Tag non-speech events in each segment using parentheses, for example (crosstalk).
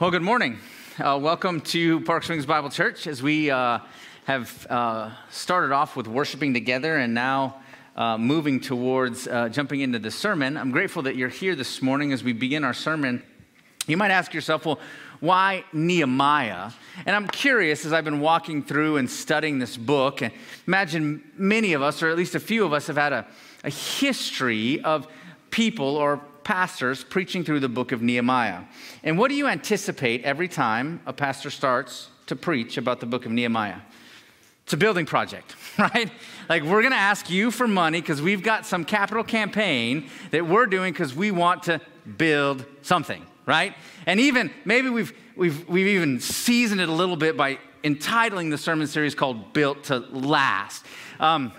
Well, good morning. Uh, welcome to Park Springs Bible Church as we uh, have uh, started off with worshiping together and now uh, moving towards uh, jumping into the sermon. I'm grateful that you're here this morning as we begin our sermon. You might ask yourself, well, why Nehemiah? And I'm curious as I've been walking through and studying this book. And imagine many of us, or at least a few of us, have had a, a history of people or pastors preaching through the book of Nehemiah. And what do you anticipate every time a pastor starts to preach about the book of Nehemiah? It's a building project, (laughs) right? Like, we're gonna ask you for money because we've got some capital campaign that we're doing because we want to build something, right? And even maybe we've, we've, we've even seasoned it a little bit by entitling the sermon series called Built to Last. Um,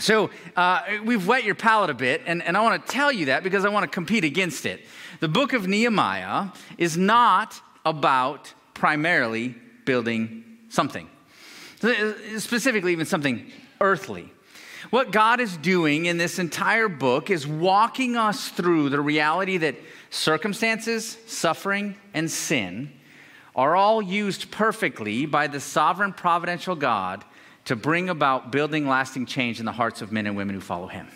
so uh, we've whet your palate a bit, and, and I want to tell you that because I want to compete against it. The book of Nehemiah is not about primarily building something, specifically, even something earthly. What God is doing in this entire book is walking us through the reality that circumstances, suffering, and sin are all used perfectly by the sovereign providential God to bring about building lasting change in the hearts of men and women who follow him.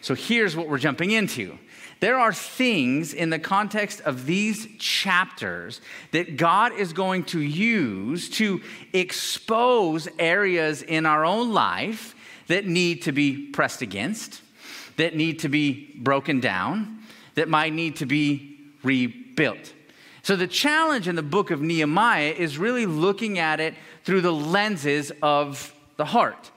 So here's what we're jumping into. There are things in the context of these chapters that God is going to use to expose areas in our own life that need to be pressed against, that need to be broken down, that might need to be rebuilt. So, the challenge in the book of Nehemiah is really looking at it through the lenses of the heart.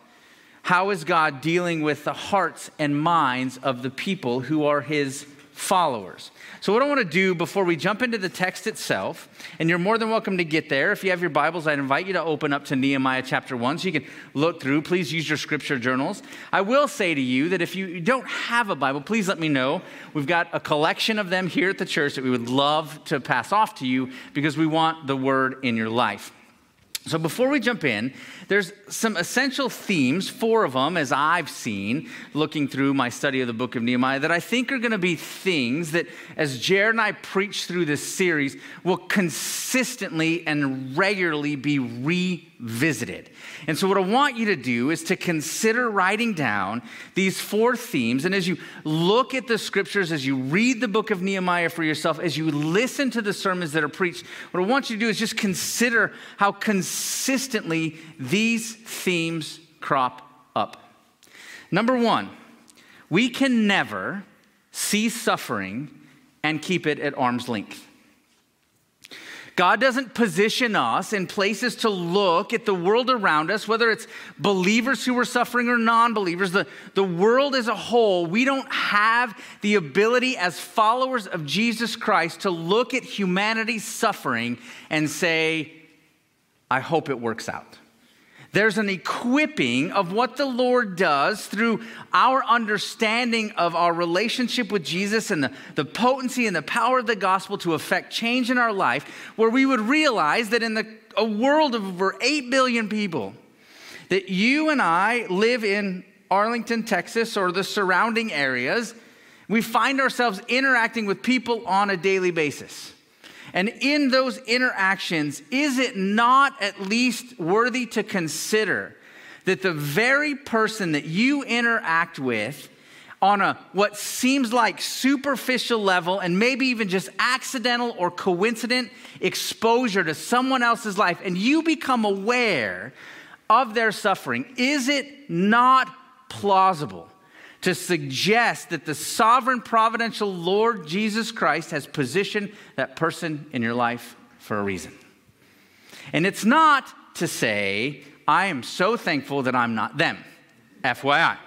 How is God dealing with the hearts and minds of the people who are his followers? So, what I want to do before we jump into the text itself, and you're more than welcome to get there. If you have your Bibles, I'd invite you to open up to Nehemiah chapter 1 so you can look through. Please use your scripture journals. I will say to you that if you don't have a Bible, please let me know. We've got a collection of them here at the church that we would love to pass off to you because we want the word in your life. So, before we jump in, there's some essential themes, four of them, as I've seen looking through my study of the book of Nehemiah, that I think are going to be things that, as Jared and I preach through this series, will consistently and regularly be revisited. And so, what I want you to do is to consider writing down these four themes. And as you look at the scriptures, as you read the book of Nehemiah for yourself, as you listen to the sermons that are preached, what I want you to do is just consider how consistently these themes crop up. Number one, we can never see suffering and keep it at arm's length. God doesn't position us in places to look at the world around us, whether it's believers who are suffering or non believers, the, the world as a whole. We don't have the ability as followers of Jesus Christ to look at humanity's suffering and say, I hope it works out. There's an equipping of what the Lord does through our understanding of our relationship with Jesus and the, the potency and the power of the gospel to affect change in our life, where we would realize that in the, a world of over 8 billion people, that you and I live in Arlington, Texas, or the surrounding areas, we find ourselves interacting with people on a daily basis. And in those interactions, is it not at least worthy to consider that the very person that you interact with on a what seems like superficial level and maybe even just accidental or coincident exposure to someone else's life and you become aware of their suffering, is it not plausible to suggest that the sovereign providential Lord Jesus Christ has positioned that person in your life for a reason. And it's not to say, I am so thankful that I'm not them. FYI.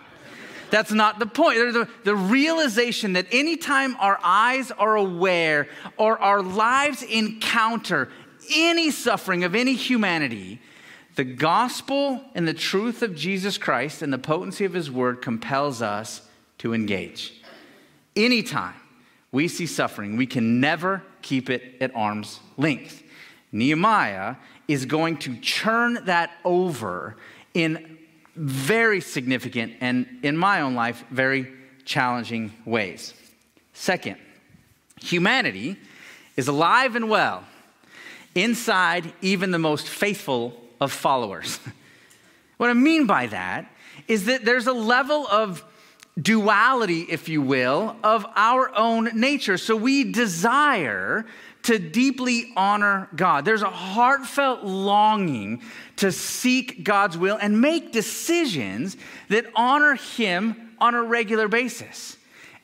That's not the point. The, the realization that anytime our eyes are aware or our lives encounter any suffering of any humanity, the gospel and the truth of Jesus Christ and the potency of his word compels us to engage. Anytime we see suffering, we can never keep it at arm's length. Nehemiah is going to churn that over in very significant and, in my own life, very challenging ways. Second, humanity is alive and well inside even the most faithful of followers. (laughs) what I mean by that is that there's a level of duality, if you will, of our own nature. So we desire to deeply honor God. There's a heartfelt longing to seek God's will and make decisions that honor Him on a regular basis.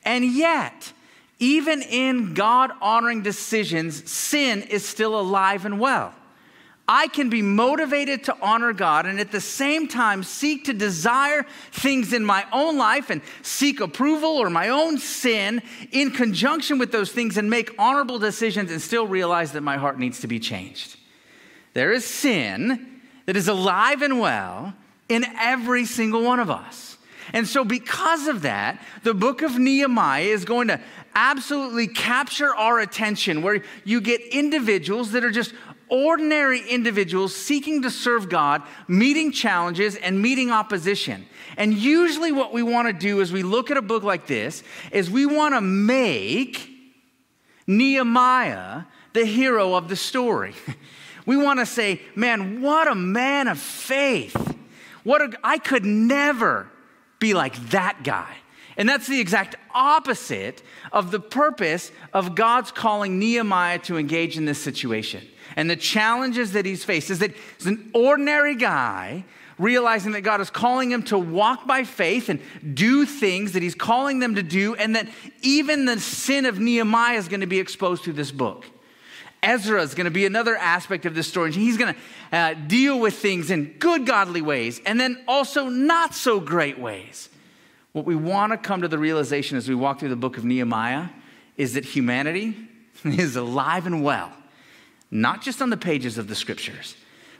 And yet, even in God honoring decisions, sin is still alive and well. I can be motivated to honor God and at the same time seek to desire things in my own life and seek approval or my own sin in conjunction with those things and make honorable decisions and still realize that my heart needs to be changed. There is sin that is alive and well in every single one of us. And so, because of that, the book of Nehemiah is going to absolutely capture our attention, where you get individuals that are just ordinary individuals seeking to serve God, meeting challenges and meeting opposition. And usually, what we want to do as we look at a book like this is we want to make Nehemiah the hero of the story. (laughs) We want to say, man, what a man of faith. What a, I could never be like that guy. And that's the exact opposite of the purpose of God's calling Nehemiah to engage in this situation and the challenges that he's faced is that he's an ordinary guy realizing that God is calling him to walk by faith and do things that he's calling them to do, and that even the sin of Nehemiah is going to be exposed through this book. Ezra is going to be another aspect of this story. He's going to uh, deal with things in good, godly ways, and then also not so great ways. What we want to come to the realization as we walk through the book of Nehemiah is that humanity (laughs) is alive and well not just on the pages of the scriptures,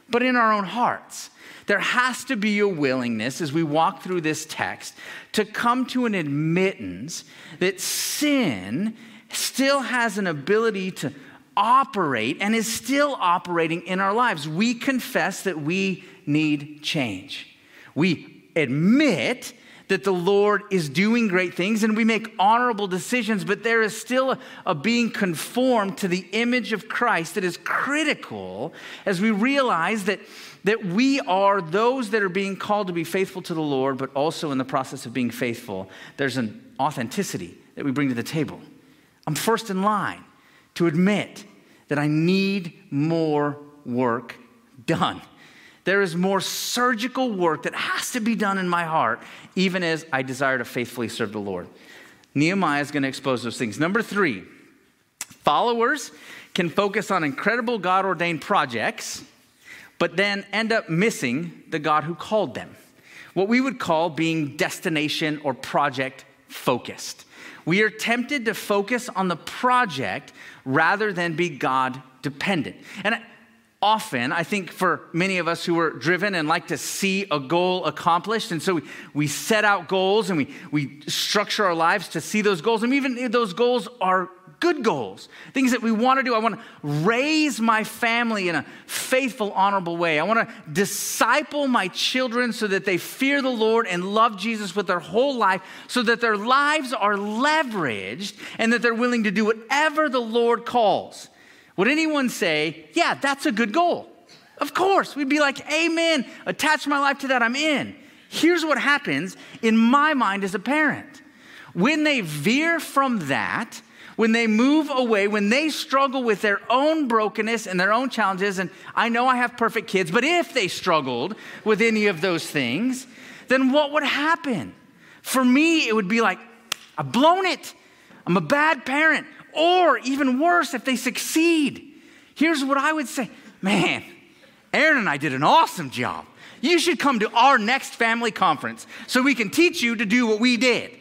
but in our own hearts. There has to be a willingness as we walk through this text to come to an admittance that sin still has an ability to operate and is still operating in our lives. We confess that we need change. We admit that the Lord is doing great things and we make honorable decisions, but there is still a, a, being conformed to the image of Christ that is critical as we realize that, that we are those that are being called to be faithful to the Lord, but also in the process of being faithful, there's an authenticity that we bring to the table. I'm first in line to admit that I need more work done. There is more surgical work that has to be done in my heart, even as I desire to faithfully serve the Lord. Nehemiah is going to expose those things. Number three, followers can focus on incredible God ordained projects, but then end up missing the God who called them. What we would call being destination or project focused. We are tempted to focus on the project rather than be God dependent. And often, I think for many of us who are driven and like to see a goal accomplished, and so we, we set out goals and we, we structure our lives to see those goals. And even if those goals are good goals, things that we want to do. I want to raise my family in a faithful, honorable way. I want to disciple my children so that they fear the Lord and love Jesus with their whole life, so that their lives are leveraged and that they're willing to do whatever the Lord calls. Would anyone say, yeah, that's a good goal? Of course. We'd be like, amen, attach my life to that, I'm in. Here's what happens in my mind as a parent. When they veer from that, when they move away, when they struggle with their own brokenness and their own challenges, and I know I have perfect kids, but if they struggled with any of those things, then what would happen? For me, it would be like, I've blown it. I'm a bad parent. Or even worse, if they succeed, here's what I would say Man, Aaron and I did an awesome job. You should come to our next family conference so we can teach you to do what we did.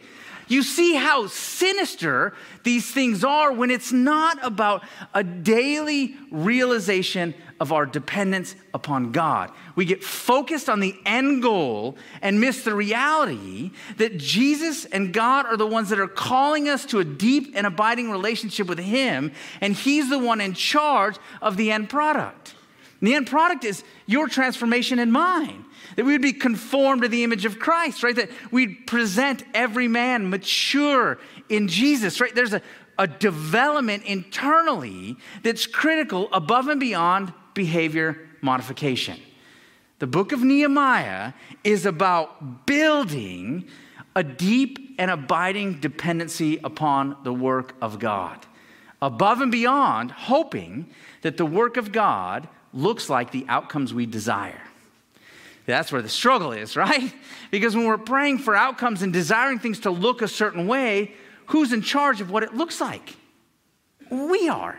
You see how sinister these things are when it's not about a daily realization of our dependence upon God. We get focused on the end goal and miss the reality that Jesus and God are the ones that are calling us to a deep and abiding relationship with Him, and He's the one in charge of the end product. And the end product is your transformation and mine. That we would be conformed to the image of Christ, right? That we'd present every man mature in Jesus, right? There's a, a development internally that's critical above and beyond behavior modification. The book of Nehemiah is about building a deep and abiding dependency upon the work of God, above and beyond hoping that the work of God looks like the outcomes we desire. That's where the struggle is, (laughs) right? Because when we're praying for outcomes and desiring things to look a certain way, who's in charge of what it looks like? We are.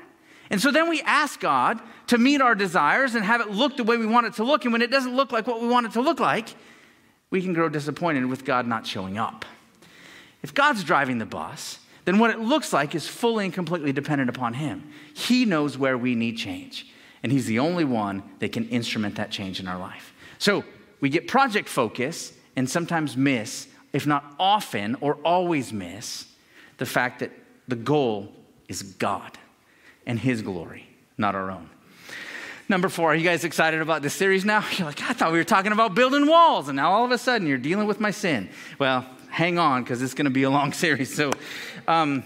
And so then we ask God to meet our desires and have it look the way we want it to look. And when it doesn't look like what we want it to look like, we can grow disappointed with God not showing up. If God's driving the bus, then what it looks like is fully and completely dependent upon Him. He knows where we need change, and He's the only one that can instrument that change in our life. So we get project focus and sometimes miss, if not often or always miss, the fact that the goal is God and His glory, not our own. Number four, are you guys excited about this series now? (laughs) You're like, I thought we were talking about building walls, and now all of a sudden you're dealing with my sin. Well, hang on, because it's going to be a long (laughs) series. So, um,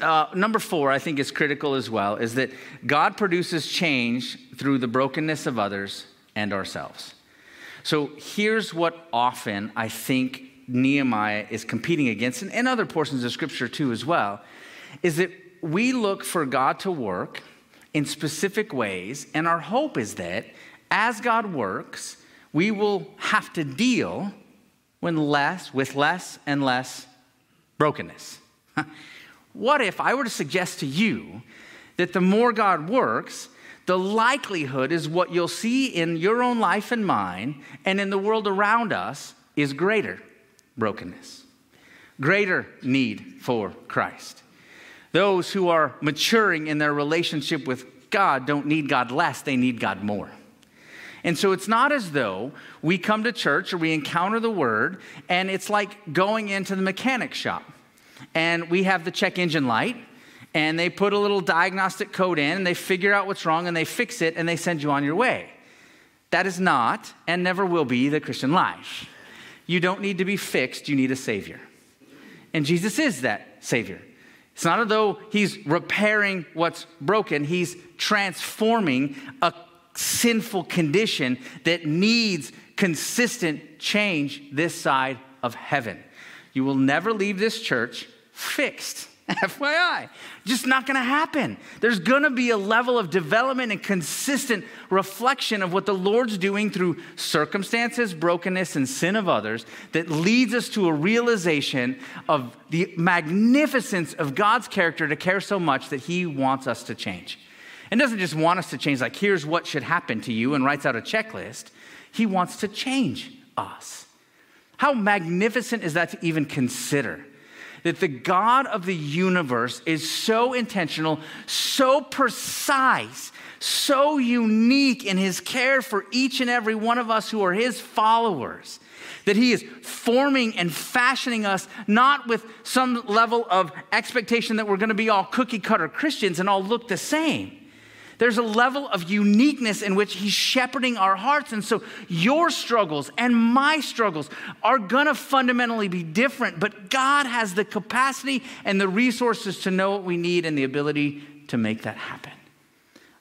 uh, number four, I think is critical as well, is that God produces change through the brokenness of others and ourselves. So, here's what often I think Nehemiah is competing against, and, and other portions of scripture too, as well, is that we look for God to work in specific ways, and our hope is that as God works, we will have to deal when less with less and less brokenness. (laughs) what if I were to suggest to you that the more God works, the likelihood is what you'll see in your own life and mine and in the world around us is greater brokenness, greater need for Christ. Those who are maturing in their relationship with God don't need God less, they need God more. And so it's not as though we come to church or we encounter the word and it's like going into the mechanic shop and we have the check engine light and they put a little diagnostic code in and they figure out what's wrong and they fix it and they send you on your way. That is not and never will be the Christian life. You don't need to be fixed, you need a Savior. And Jesus is that Savior. It's not as though he's repairing what's broken, he's transforming a sinful condition that needs consistent change this side of heaven. You will never leave this church fixed. (laughs) FYI, just not gonna happen. There's gonna be a level of development and consistent reflection of what the Lord's doing through circumstances, brokenness, and sin of others that leads us to a realization of the magnificence of God's character to care so much that He wants us to change. And doesn't just want us to change, like, here's what should happen to you, and writes out a checklist. He wants to change us. How magnificent is that to even consider? that the God of the universe is so intentional, so precise, so unique in his care for each and every one of us who are his followers. That he is forming and fashioning us not with some level of expectation that we're going to be all cookie cutter Christians and all look the same there's a level of uniqueness in which He's shepherding our hearts. And so your struggles and my struggles are going to fundamentally be different, but God has the capacity and the resources to know what we need and the ability to make that happen.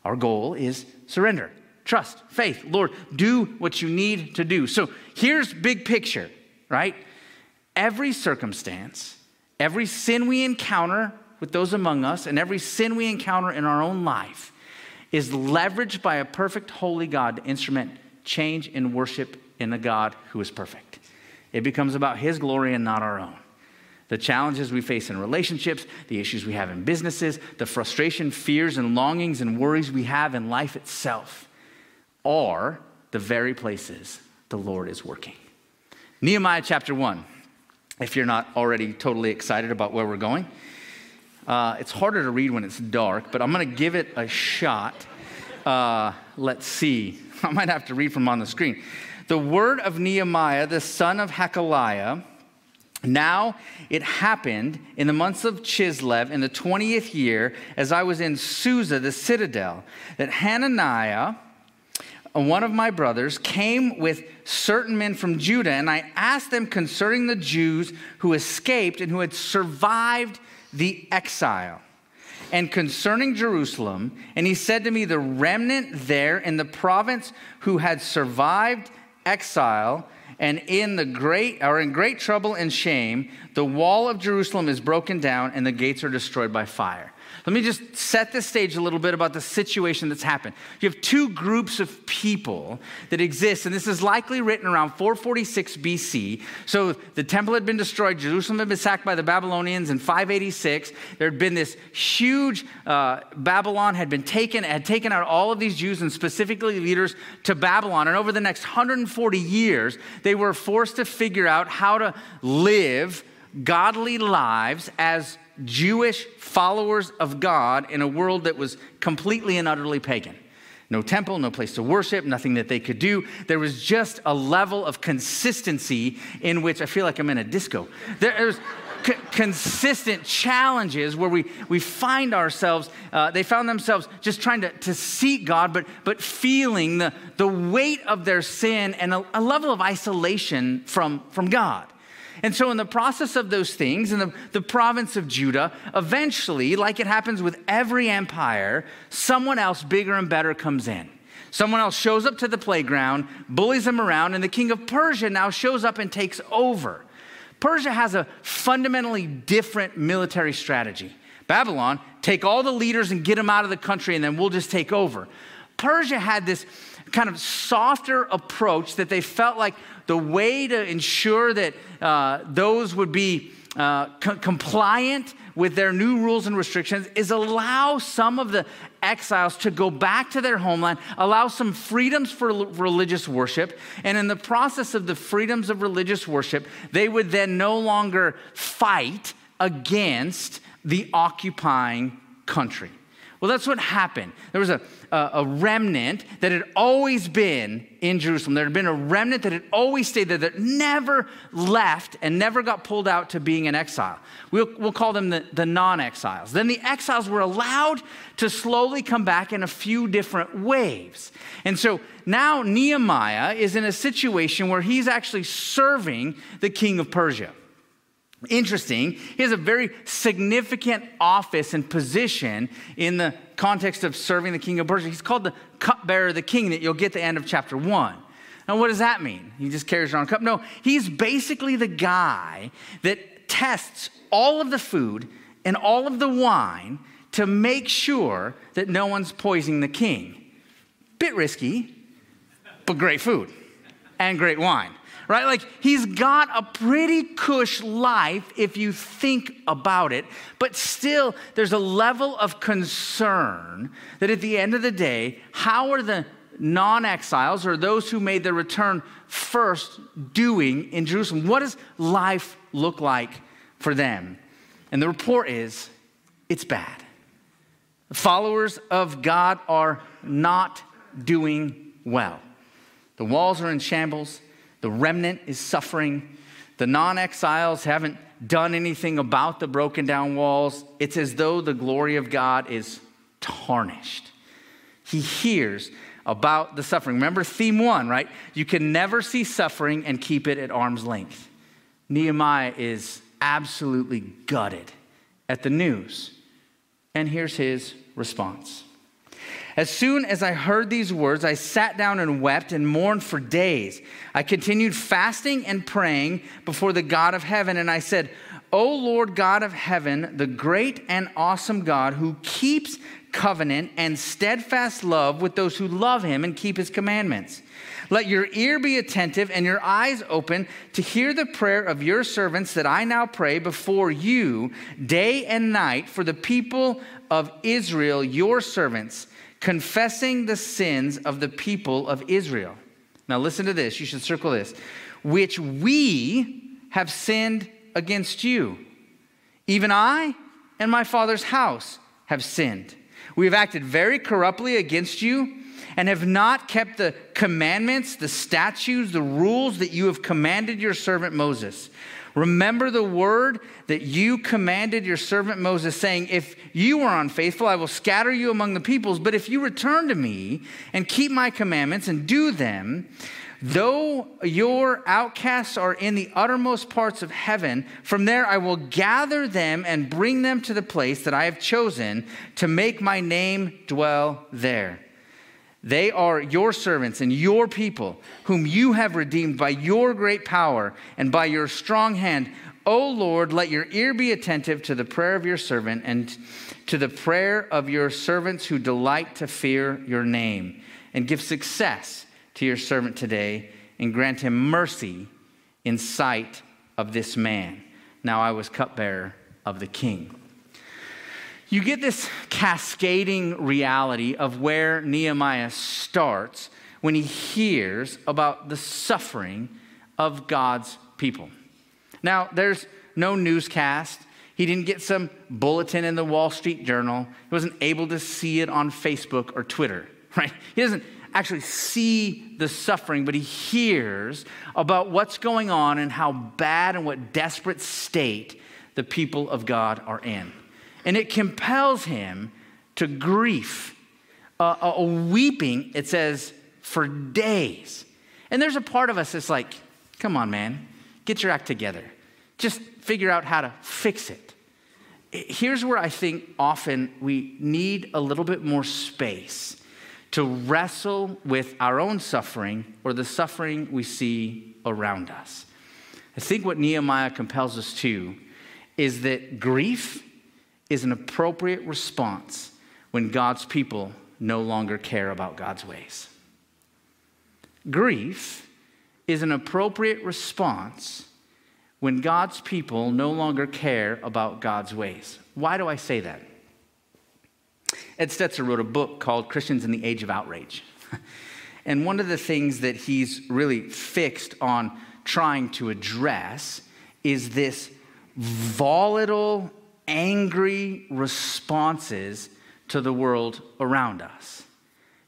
Our goal is surrender, trust, faith. Lord, do what you need to do. So here's big picture, right? Every circumstance, every sin we encounter with those among us, and every sin we encounter in our own life is leveraged by a perfect, holy God to instrument change and worship in a God who is perfect. It becomes about His glory and not our own. The challenges we face in relationships, the issues we have in businesses, the frustration, fears, and longings and worries we have in life itself are the very places the Lord is working. Nehemiah chapter 1, if you're not already totally excited about where we're going. Uh, it's harder to read when it's dark, but I'm going to give it a shot. Uh, let's see. (laughs) I might have to read from on the screen. The word of Nehemiah, the son of Hachaliah. Now it happened in the months of Chislev in the 20th year, as I was in Susa, the citadel, that Hananiah, one of my brothers, came with certain men from Judah, and I asked them concerning the Jews who escaped and who had survived the exile and concerning Jerusalem. And he said to me, The remnant there in the province who had survived exile and in the great are in great trouble and shame, the wall of Jerusalem is broken down and the gates are destroyed by fire. Let me just set the stage a little bit about the situation that's happened. You have two groups of people that exist, and this is likely written around 446 BC. So the temple had been destroyed, Jerusalem had been sacked by the Babylonians in 586. There had been this huge uh, Babylon had been taken, had taken out all of these Jews and specifically leaders to Babylon. And over the next 140 years, they were forced to figure out how to live godly lives as Jewish followers of God in a world that was completely and utterly pagan. No temple, no place to worship, nothing that they could do. There was just a level of consistency in which I feel like I'm in a disco. There was c- consistent challenges where we, we find ourselves, uh, they found themselves just trying to, to seek God, but, but feeling the, the weight of their sin and a, a level of isolation from, from God. And so, in the process of those things, in the, the province of Judah, eventually, like it happens with every empire, someone else bigger and better comes in. Someone else shows up to the playground, bullies them around, and the king of Persia now shows up and takes over. Persia has a fundamentally different military strategy. Babylon, take all the leaders and get them out of the country, and then we'll just take over. Persia had this kind of softer approach that they felt like the way to ensure that uh, those would be uh, co- compliant with their new rules and restrictions is allow some of the exiles to go back to their homeland, allow some freedoms for l- religious worship, and in the process of the freedoms of religious worship, they would then no longer fight against the occupying country. Well, that's what happened. There was a, a, a, remnant that had always been in Jerusalem. There had been a remnant that had always stayed there, that never left and never got pulled out to being an exile. We'll, we'll call them the, the non exiles. Then the exiles were allowed to slowly come back in a few different waves. And so now Nehemiah is in a situation where he's actually serving the king of Persia. Interesting, he has a very significant office and position in the context of serving the king of Persia. He's called the cupbearer of the king that you'll get the end of chapter one. Now, what does that mean? He just carries around a cup? No, he's basically the guy that tests all of the food and all of the wine to make sure that no one's poisoning the king. Bit risky, but great food and great wine right? Like he's got a pretty cush life if you think about it, but still there's a level of concern that at the end of the day, how are the non exiles or those who made their return first doing in Jerusalem? What does life look like for them? And the report is it's bad. The followers of God are not doing well. The walls are in shambles. The remnant is suffering. The non exiles haven't done anything about the broken down walls. It's as though the glory of God is tarnished. He hears about the suffering. Remember theme one, right? You can never see suffering and keep it at arm's length. Nehemiah is absolutely gutted at the news. And here's his response as soon as I heard these words, I sat down and wept and mourned for days. I continued fasting and praying before the God of heaven, and I said, O Lord God of heaven, the great and awesome God who keeps covenant and steadfast love with those who love him and keep his commandments. Let your ear be attentive and your eyes open to hear the prayer of your servants that I now pray before you day and night for the people of Israel, your servants confessing the sins of the people of Israel. Now, listen to this. You should circle this. Which we have sinned against you. Even I and my father's house have sinned. We have acted very corruptly against you and have not kept the commandments, the statutes, the rules that you have commanded your servant Moses. Remember the word that you commanded your servant Moses, saying, If you are unfaithful, I will scatter you among the peoples. But if you return to me and keep my commandments and do them, Though your outcasts are in the uttermost parts of heaven, from there I will gather them and bring them to the place that I have chosen to make my name dwell there. They are your servants and your people, whom you have redeemed by your great power and by your strong hand. O Lord, let your ear be attentive to the prayer of your servant and to the prayer of your servants who delight to fear your name, and give success to your servant today, and grant him mercy in sight of this man. Now I was cupbearer of the king. You get this cascading reality of where Nehemiah starts when he hears about the suffering of God's people. Now, there's no newscast. He didn't get some bulletin in the Wall Street Journal. He wasn't able to see it on Facebook or Twitter, (laughs) right? He doesn't actually see the suffering, but he hears about what's going on and how bad and what desperate state the people of God are in. And it compels him to grief, uh, a weeping, it says, for days. And there's a part of us that's like, come on, man, get your act together. Just figure out how to fix it. Here's where I think often we need a little bit more space to wrestle with our own suffering or the suffering we see around us. I think what Nehemiah compels us to is that grief is an appropriate response when God's people no longer care about God's ways. Grief is an appropriate response when God's people no longer care about God's ways. Why do I say that? Ed Stetzer wrote a book called Christians in the Age of Outrage. (laughs) and one of the things that he's really fixed on trying to address is this volatile, angry responses to the world around us.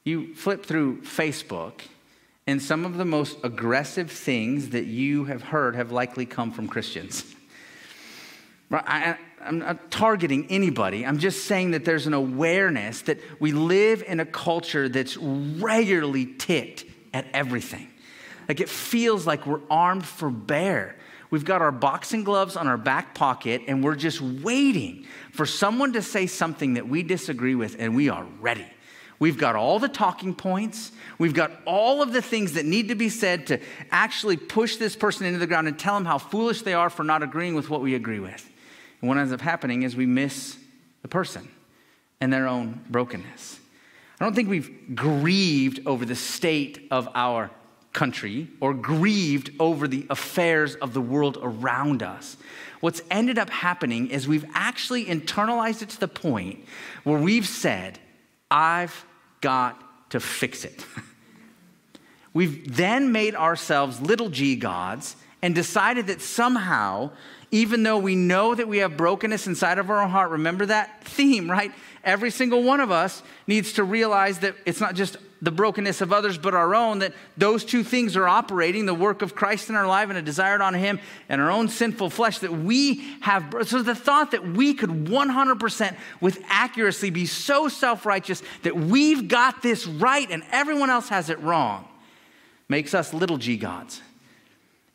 You flip through Facebook, and some of the most aggressive things that you have heard have likely come from Christians. (laughs) I, am not targeting anybody. I'm just saying that there's an awareness that we live in a culture that's regularly ticked at everything. Like it feels like we're armed for bear. We've got our boxing gloves on our back pocket, and we're just waiting for someone to say something that we disagree with, and we are ready. We've got all the talking points. We've got all of the things that need to be said to actually push this person into the ground and tell them how foolish they are for not agreeing with what we agree with. And what ends up happening is we miss the person and their own brokenness. I don't think we've grieved over the state of our country or grieved over the affairs of the world around us. What's ended up happening is we've actually internalized it to the point where we've said, I've got to fix it. (laughs) we've then made ourselves little g gods and decided that somehow, even though we know that we have brokenness inside of our own heart, remember that theme, right? Every single one of us needs to realize that it's not just the brokenness of others but our own, that those two things are operating the work of Christ in our life and a desire on Him and our own sinful flesh that we have. So the thought that we could 100% with accuracy be so self righteous that we've got this right and everyone else has it wrong makes us little g gods.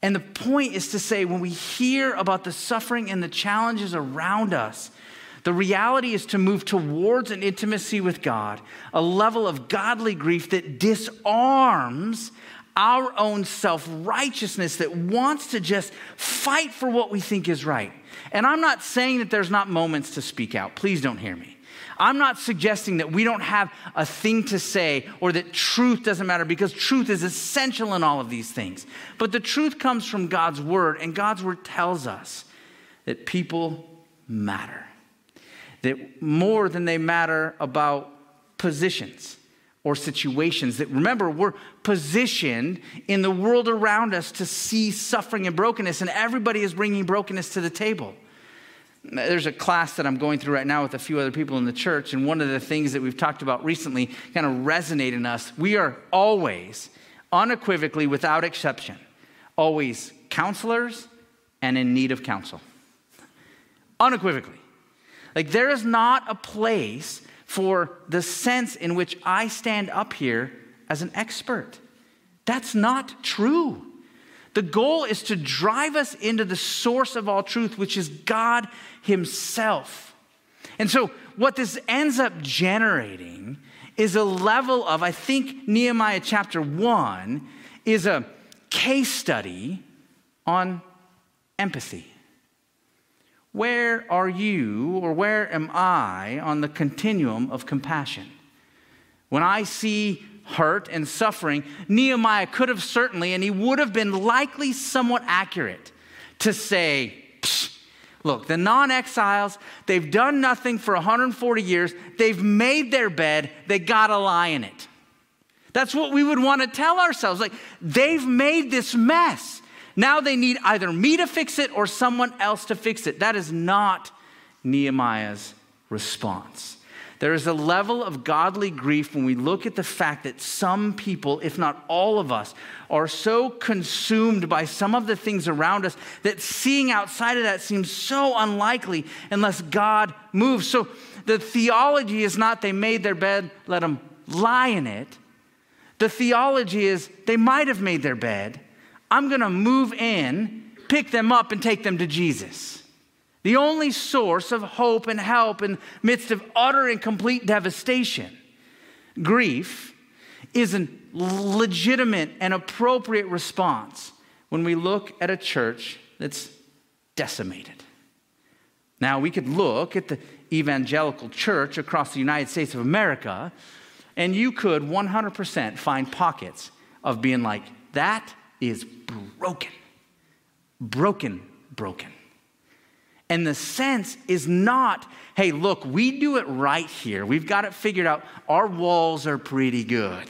And the point is to say, when we hear about the suffering and the challenges around us, the reality is to move towards an intimacy with God, a level of godly grief that disarms our own self righteousness that wants to just fight for what we think is right. And I'm not saying that there's not moments to speak out. Please don't hear me. I'm not suggesting that we don't have a thing to say or that truth doesn't matter because truth is essential in all of these things. But the truth comes from God's word, and God's word tells us that people matter that more than they matter about positions or situations. That remember, we're positioned in the world around us to see suffering and brokenness, and everybody is bringing brokenness to the table. There's a class that I'm going through right now with a few other people in the church, and one of the things that we've talked about recently kind of resonate in us. We are always, unequivocally, without exception, always counselors and in need of counsel. Unequivocally. Like, there is not a place for the sense in which I stand up here as an expert. That's not true. The goal is to drive us into the source of all truth, which is God Himself. And so, what this ends up generating is a level of, I think Nehemiah chapter 1 is a case study on empathy. Where are you, or where am I on the continuum of compassion? When I see hurt and suffering, Nehemiah could have certainly, and he would have been likely somewhat accurate to say, Look, the non exiles, they've done nothing for 140 years. They've made their bed, they got to lie in it. That's what we would want to tell ourselves. Like, they've made this mess. Now they need either me to fix it or someone else to fix it. That is not Nehemiah's response. There is a level of godly grief when we look at the fact that some people, if not all of us, are so consumed by some of the things around us that seeing outside of that seems so unlikely unless God moves. So the theology is not they made their bed, let them lie in it. The theology is they might have made their bed. I'm going to move in, pick them up, and take them to Jesus. The only source of hope and help in midst of utter and complete devastation. Grief is a legitimate and appropriate response when we look at a church that's decimated. Now, we could look at the evangelical church across the United States of America, and you could 100% find pockets of being like, that is broken. Broken, broken. And the sense is not, hey, look, we do it right here. We've got it figured out. Our walls are pretty good.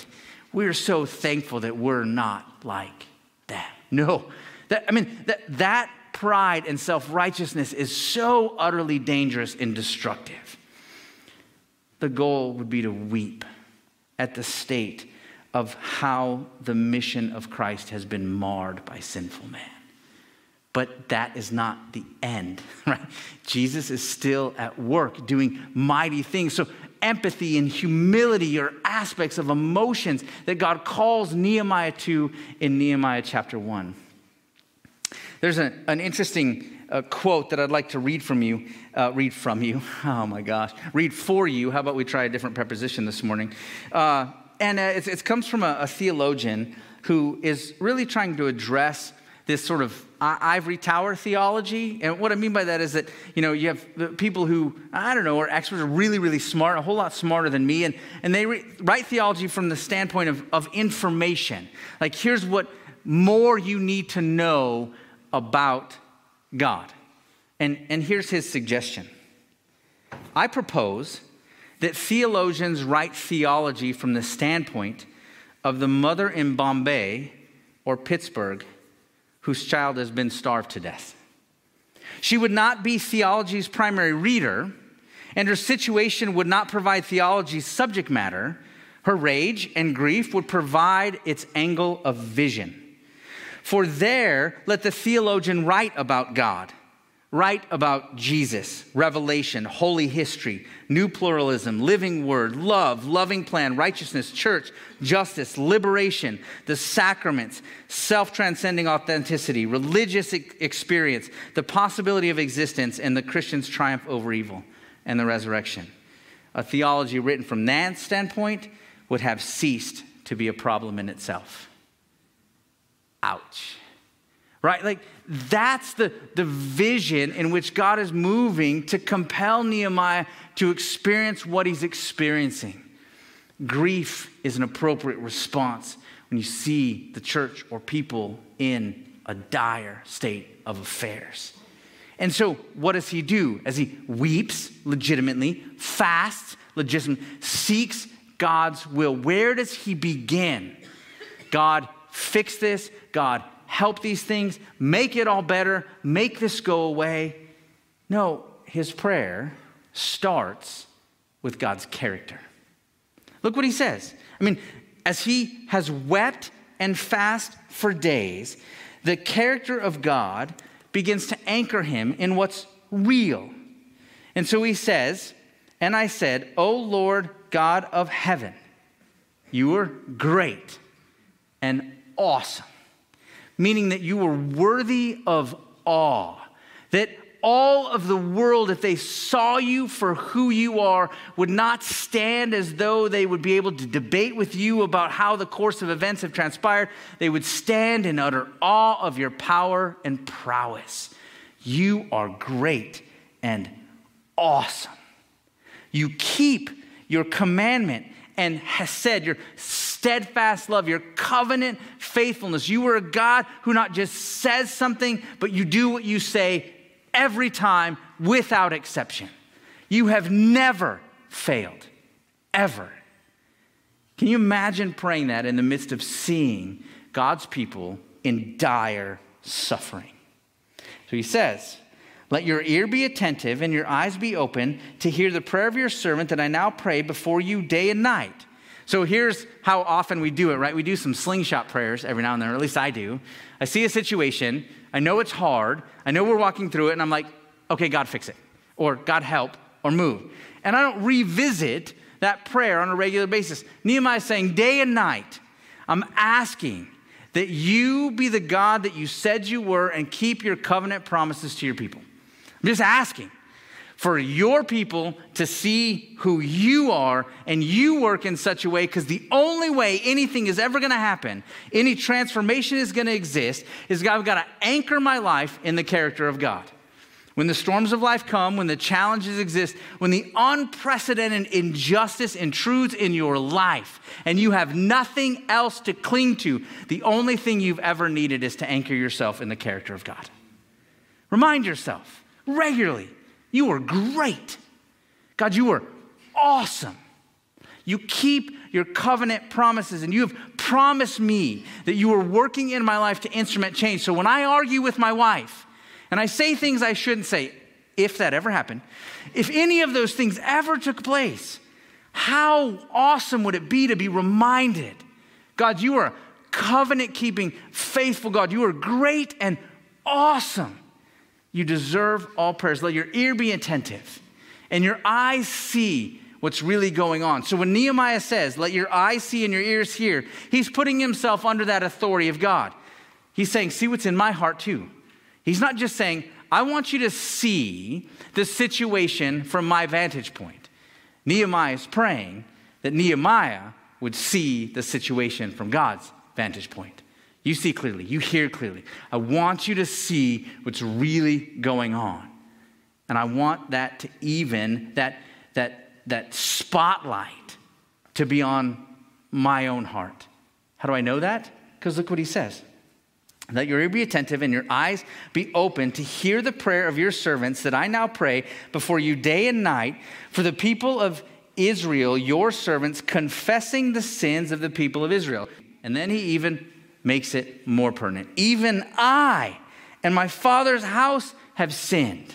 We're so thankful that we're not like that. (laughs) No. That, I mean, that, that pride and self righteousness is so utterly dangerous and destructive. The goal would be to weep at the state of how the mission of Christ has been marred by sinful man. But that is not the end, (laughs) right? Jesus is still at work doing mighty things. So, empathy and humility are aspects of emotions that God calls Nehemiah to in Nehemiah chapter 1. There's a, an interesting uh, quote that I'd like to read from you. Uh, read from you. (laughs) Oh my gosh. Read for you. How about we try a different preposition this morning? Uh, and uh, it, it, comes from a, a theologian who is really trying to address this sort of ivory tower theology. And what I mean by that is that, you know, you have people who, I don't know, are experts, are really, really smart, a whole lot smarter than me, and, and they re- write theology from the standpoint of, of information. Like, here's what more you need to know about God. And, and here's his suggestion I propose that theologians write theology from the standpoint of the mother in Bombay or Pittsburgh whose child has been starved to death. She would not be theology's primary reader, and her situation would not provide theology's subject matter. Her rage and grief would provide its angle of vision. For there, let the theologian write about God write about Jesus, revelation, holy history, new pluralism, living word, love, loving plan, righteousness, church, justice, liberation, the sacraments, self transcending authenticity, religious experience, the possibility of existence, and the Christian's triumph over evil and the resurrection. A theology written from that standpoint would have ceased to be a problem in itself. Ouch right? Like that's the, the vision in which God is moving to compel Nehemiah to experience what he's experiencing. Grief is an appropriate response when you see the church or people in a dire state of affairs. And so, what does he do? As he weeps legitimately, fasts legitimately, seeks God's will. Where does he begin? God, fix this. God, help these things, make it all better, make this go away. No, his prayer starts with God's character. Look what he says. I mean, as he has wept and fast for days, the character of God begins to anchor him in what's real. And so he says, And I said, O Lord God of heaven, you are great and awesome, meaning that you were worthy of awe, that all of the world, if they saw you for who you are, would not stand as though they would be able to debate with you about how the course of events have transpired. They would stand in utter awe of your power and prowess. You are great and awesome. You keep your commandment and hesed, your steadfast love, your covenant faithfulness. You are a God who not just says something, but you do what you say every time without exception. You have never failed, ever. Can you imagine praying that in the midst of seeing God's people in dire suffering? So he says, Let your ear be attentive and your eyes be open to hear the prayer of your servant that I now pray before you day and night. So here's how often we do it, right? We do some slingshot prayers every now and then, or at least I do. I see a situation, I know it's hard. I know we're walking through it, and I'm like, okay, God, fix it, or God, help, or move. And I don't revisit that prayer on a regular basis. Nehemiah is saying, day and night, I'm asking that you be the God that you said you were and keep your covenant promises to your people. I'm just asking for your people to see who you are and you work in such a way because the only way anything is ever going to happen, any transformation is going to exist, is I've got to anchor my life in the character of God. When the storms of life come, when the challenges exist, when the unprecedented injustice intrudes in your life and you have nothing else to cling to, the only thing you've ever needed is to anchor yourself in the character of God. Remind yourself regularly you were great. God, you were awesome. You keep your covenant promises, and you have promised me that you are working in my life to instrument change. So when I argue with my wife and I say things I shouldn't say, if that ever happened, if any of those things ever took place, how awesome would it be to be reminded God, you are covenant keeping, faithful God. You are great and awesome. You deserve all prayers. Let your ear be attentive and your eyes see what's really going on. So when Nehemiah says, Let your eyes see and your ears hear, he's putting himself under that authority of God. He's saying, See what's in my heart too. He's not just saying, I want you to see the situation from my vantage point. Nehemiah is praying that Nehemiah would see the situation from God's vantage point. You see clearly, you hear clearly. I want you to see what's really going on. And I want that to even, that, that, that spotlight to be on my own heart. How do I know that? Because look what he says. Let your ear be attentive and your eyes be open to hear the prayer of your servants that I now pray before you day and night for the people of Israel, your servants, confessing the sins of the people of Israel. And then he even makes it more pertinent. Even I and my father's house have sinned.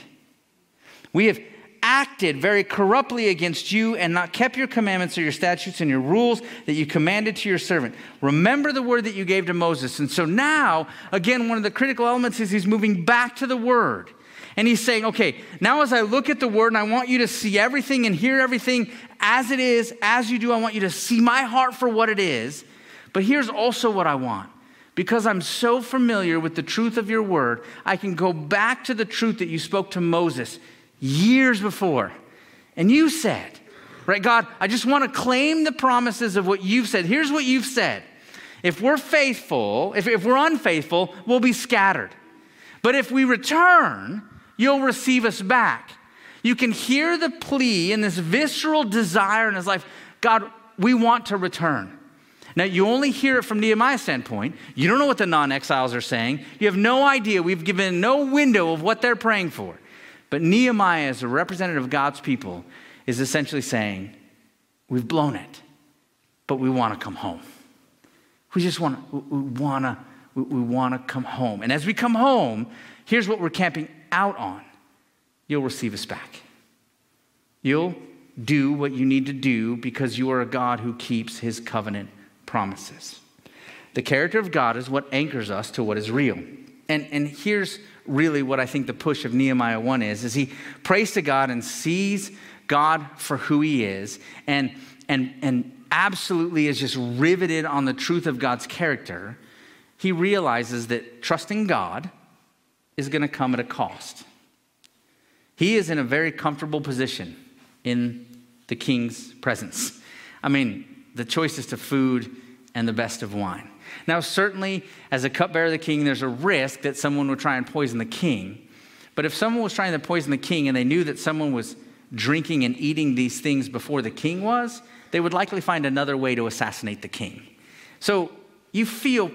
We have acted very corruptly against you and not kept your commandments or your statutes and your rules that you commanded to your servant. Remember the word that you gave to Moses. And so now, again, one of the critical elements is he's moving back to the word. And he's saying, okay, now as I look at the word and I want you to see everything and hear everything as it is, as you do, I want you to see my heart for what it is. But here's also what I want because I'm so familiar with the truth of your word, I can go back to the truth that you spoke to Moses years before. And you said, right, God, I just want to claim the promises of what you've said. Here's what you've said. If we're faithful, if, if we're unfaithful, we'll be scattered. But if we return, you'll receive us back. You can hear the plea and this visceral desire in his life God, we want to return. Now, you only hear it from Nehemiah's standpoint. You don't know what the non exiles are saying. You have no idea. We've given no window of what they're praying for. But Nehemiah, as a representative of God's people, is essentially saying, We've blown it, but we want to come home. We just want to, we want to, we want to come home. And as we come home, here's what we're camping out on you'll receive us back. You'll do what you need to do because you are a God who keeps his covenant promises. The character of God is what anchors us to what is real. And, and here's really what I think the push of Nehemiah 1 is, is he prays to God and sees God for who he is and, and, and absolutely is just riveted on the truth of God's character. he realizes that trusting God is going to come at a cost. He is in a very comfortable position in the king's presence. I mean, the choicest of food and the best of wine. Now, certainly, as a cupbearer of the king, there's a risk that someone would try and poison the king. But if someone was trying to poison the king and they knew that someone was drinking and eating these things before the king was, they would likely find another way to assassinate the king. So you feel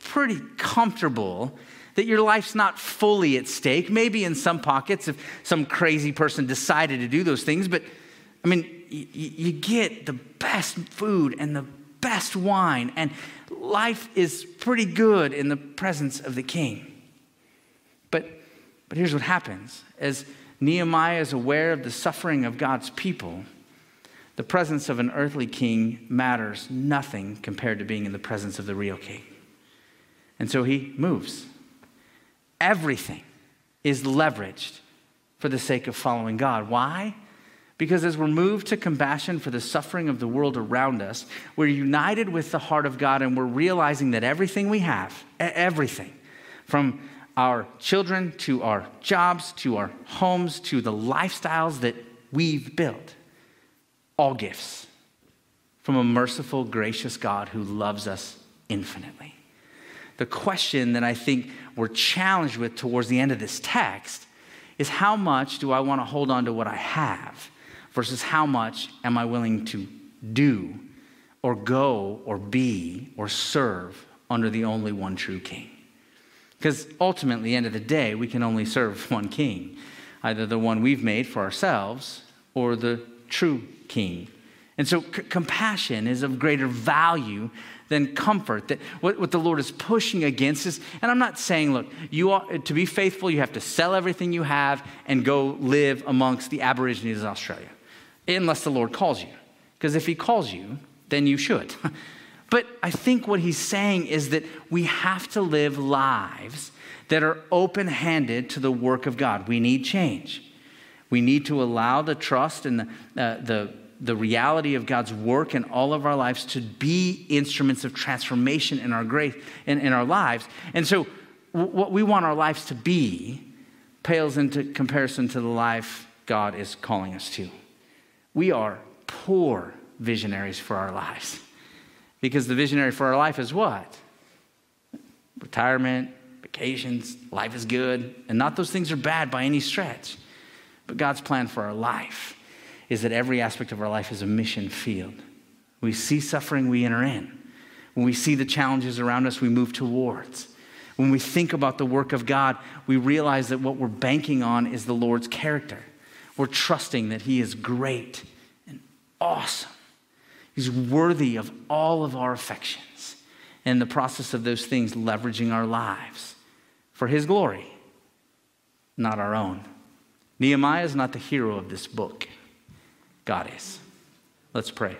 pretty comfortable that your life's not fully at stake. Maybe in some pockets, if some crazy person decided to do those things, but I mean, you, you get the best food and the best wine, and life is pretty good in the presence of the king. But, but here's what happens as Nehemiah is aware of the suffering of God's people, the presence of an earthly king matters nothing compared to being in the presence of the real king. And so he moves. Everything is leveraged for the sake of following God. Why? Because as we're moved to compassion for the suffering of the world around us, we're united with the heart of God and we're realizing that everything we have, everything, from our children to our jobs to our homes to the lifestyles that we've built, all gifts from a merciful, gracious God who loves us infinitely. The question that I think we're challenged with towards the end of this text is how much do I want to hold on to what I have? Versus how much am I willing to do or go or be or serve under the only one true king. Because ultimately, end of the day, we can only serve (laughs) one king, either the one we've made for ourselves or the true king. And so, c- compassion is of greater value than comfort. That what, what the Lord is pushing against is, and I'm not saying, look, you are, to be faithful, you have to sell everything you have and go live amongst the Aborigines of Australia unless the Lord calls you. Because if He calls you, then you should. (laughs) but I think what He's saying is that we have to live lives that are open handed to the work of God. We need change. We need to allow the trust and the, uh, the, the reality of God's work in all of our lives to be instruments of transformation in our grace in, in our lives. And so, w- what we want our lives to be pales into comparison to the life God is calling us to. We are poor visionaries for our lives. Because the visionary for our life is what? Retirement, vacations, life is good. And not those things are bad by any stretch. But God's plan for our life is that every aspect of our life is a mission field. We see suffering, we enter in. When we see the challenges around us, we move towards. When we think about the work of God, we realize that what we're banking on is the Lord's character. We're trusting that He is great and awesome. He's worthy of all of our affections. And in the process of those things, leveraging our lives for His glory, not our own. Nehemiah is not the hero of this book, God is. Let's pray.